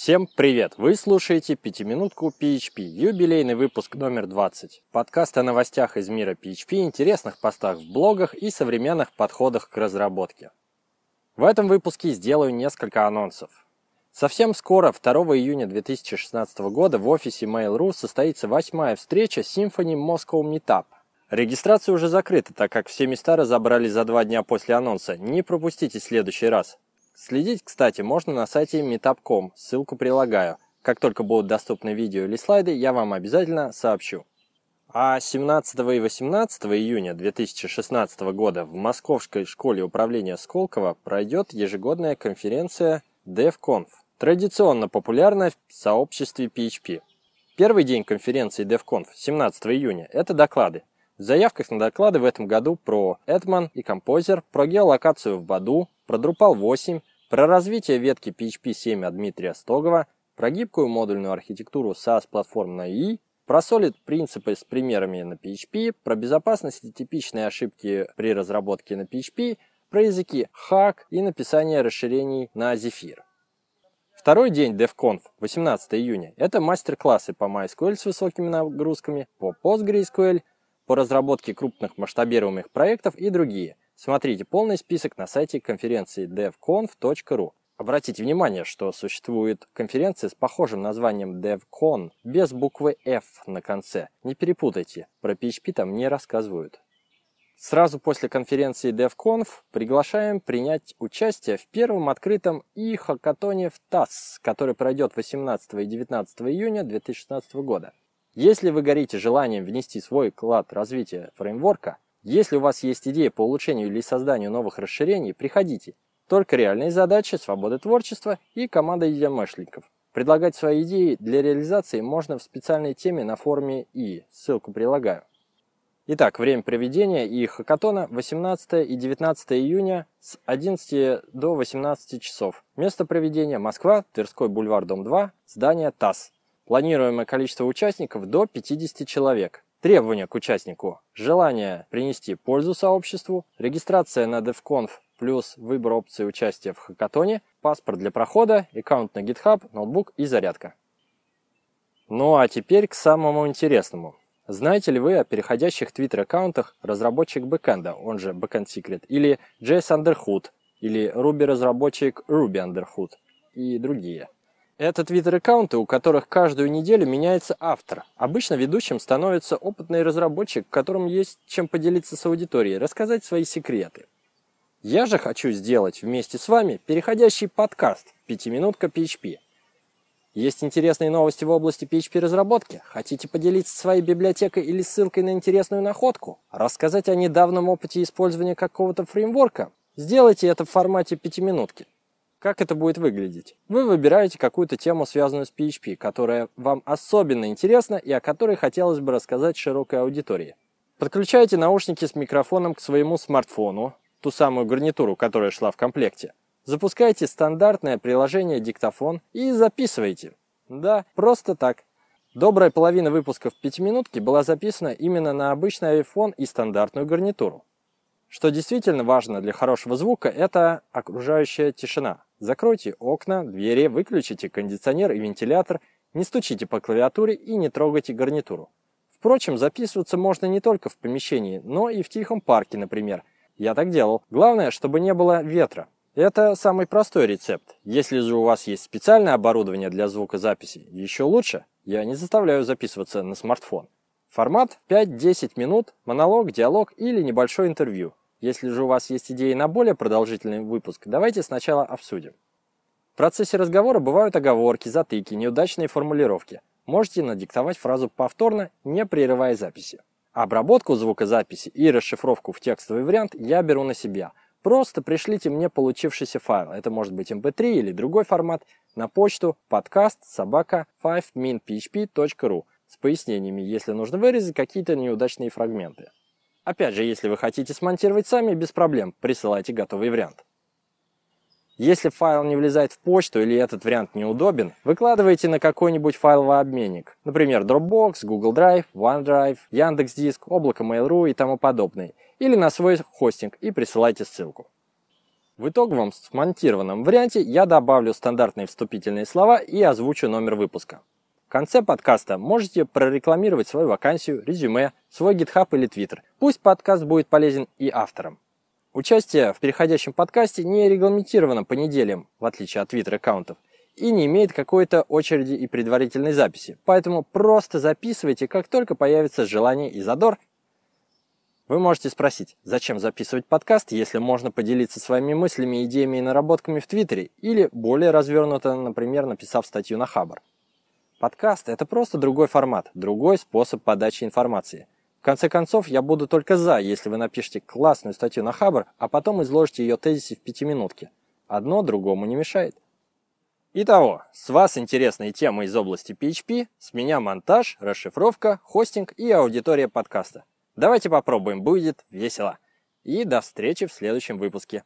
Всем привет! Вы слушаете «Пятиминутку PHP», юбилейный выпуск номер 20. Подкаст о новостях из мира PHP, интересных постах в блогах и современных подходах к разработке. В этом выпуске сделаю несколько анонсов. Совсем скоро, 2 июня 2016 года, в офисе Mail.ru состоится восьмая встреча Symfony Moscow Meetup. Регистрация уже закрыта, так как все места разобрали за два дня после анонса. Не пропустите следующий раз. Следить, кстати, можно на сайте meetup.com, ссылку прилагаю. Как только будут доступны видео или слайды, я вам обязательно сообщу. А 17 и 18 июня 2016 года в Московской школе управления Сколково пройдет ежегодная конференция DevConf, традиционно популярная в сообществе PHP. Первый день конференции DevConf, 17 июня, это доклады. В заявках на доклады в этом году про Edman и Composer, про геолокацию в Баду, про Drupal 8, про развитие ветки PHP 7 от Дмитрия Стогова, про гибкую модульную архитектуру SaaS-платформ на И, про Solid принципы с примерами на PHP, про безопасность и типичные ошибки при разработке на PHP, про языки Hack и написание расширений на Zephyr. Второй день DevConf, 18 июня, это мастер-классы по MySQL с высокими нагрузками, по PostgreSQL, по разработке крупных масштабируемых проектов и другие – Смотрите полный список на сайте конференции devconf.ru. Обратите внимание, что существует конференция с похожим названием DevCon без буквы F на конце. Не перепутайте, про PHP там не рассказывают. Сразу после конференции DevConf приглашаем принять участие в первом открытом и-хакатоне в ТАСС, который пройдет 18 и 19 июня 2016 года. Если вы горите желанием внести свой вклад в развитие фреймворка, если у вас есть идея по улучшению или созданию новых расширений, приходите. Только реальные задачи, свобода творчества и команда единомышленников. Предлагать свои идеи для реализации можно в специальной теме на форуме И, ссылку прилагаю. Итак, время проведения и хакатона 18 и 19 июня с 11 до 18 часов. Место проведения Москва, Тверской бульвар, дом 2, здание ТАСС. Планируемое количество участников до 50 человек. Требования к участнику. Желание принести пользу сообществу, регистрация на DevConf плюс выбор опции участия в хакатоне, паспорт для прохода, аккаунт на GitHub, ноутбук и зарядка. Ну а теперь к самому интересному. Знаете ли вы о переходящих твиттер-аккаунтах разработчик бэкэнда, он же Backend Secret, или JS Underhood, или Ruby разработчик Ruby Underhood и другие – это твиттер-аккаунты, у которых каждую неделю меняется автор. Обычно ведущим становится опытный разработчик, которому есть чем поделиться с аудиторией, рассказать свои секреты. Я же хочу сделать вместе с вами переходящий подкаст «Пятиминутка PHP». Есть интересные новости в области PHP-разработки? Хотите поделиться своей библиотекой или ссылкой на интересную находку? Рассказать о недавнем опыте использования какого-то фреймворка? Сделайте это в формате пятиминутки. Как это будет выглядеть? Вы выбираете какую-то тему, связанную с PHP, которая вам особенно интересна и о которой хотелось бы рассказать широкой аудитории. Подключайте наушники с микрофоном к своему смартфону, ту самую гарнитуру, которая шла в комплекте. Запускайте стандартное приложение «Диктофон» и записывайте. Да, просто так. Добрая половина выпусков «Пятиминутки» была записана именно на обычный iPhone и стандартную гарнитуру. Что действительно важно для хорошего звука, это окружающая тишина. Закройте окна, двери, выключите кондиционер и вентилятор, не стучите по клавиатуре и не трогайте гарнитуру. Впрочем, записываться можно не только в помещении, но и в тихом парке, например. Я так делал. Главное, чтобы не было ветра. Это самый простой рецепт. Если же у вас есть специальное оборудование для звукозаписи, еще лучше. Я не заставляю записываться на смартфон. Формат 5-10 минут, монолог, диалог или небольшое интервью. Если же у вас есть идеи на более продолжительный выпуск, давайте сначала обсудим. В процессе разговора бывают оговорки, затыки, неудачные формулировки. Можете надиктовать фразу повторно, не прерывая записи. Обработку звукозаписи и расшифровку в текстовый вариант я беру на себя. Просто пришлите мне получившийся файл, это может быть mp3 эм или другой формат, на почту подкаст собака 5minphp.ru с пояснениями, если нужно вырезать какие-то неудачные фрагменты. Опять же, если вы хотите смонтировать сами, без проблем, присылайте готовый вариант. Если файл не влезает в почту или этот вариант неудобен, выкладывайте на какой-нибудь файловый обменник, например, Dropbox, Google Drive, OneDrive, Яндекс.Диск, облако Mail.ru и тому подобное, или на свой хостинг и присылайте ссылку. В итоговом смонтированном варианте я добавлю стандартные вступительные слова и озвучу номер выпуска. В конце подкаста можете прорекламировать свою вакансию, резюме, свой GitHub или Twitter. Пусть подкаст будет полезен и авторам. Участие в переходящем подкасте не регламентировано по неделям, в отличие от Twitter-аккаунтов, и не имеет какой-то очереди и предварительной записи. Поэтому просто записывайте, как только появится желание и задор. Вы можете спросить, зачем записывать подкаст, если можно поделиться своими мыслями, идеями и наработками в Твиттере, или более развернуто, например, написав статью на Хабр. Подкаст – это просто другой формат, другой способ подачи информации – в конце концов, я буду только за, если вы напишете классную статью на Хабр, а потом изложите ее тезисы в пятиминутке. Одно другому не мешает. Итого, с вас интересные темы из области PHP, с меня монтаж, расшифровка, хостинг и аудитория подкаста. Давайте попробуем, будет весело. И до встречи в следующем выпуске.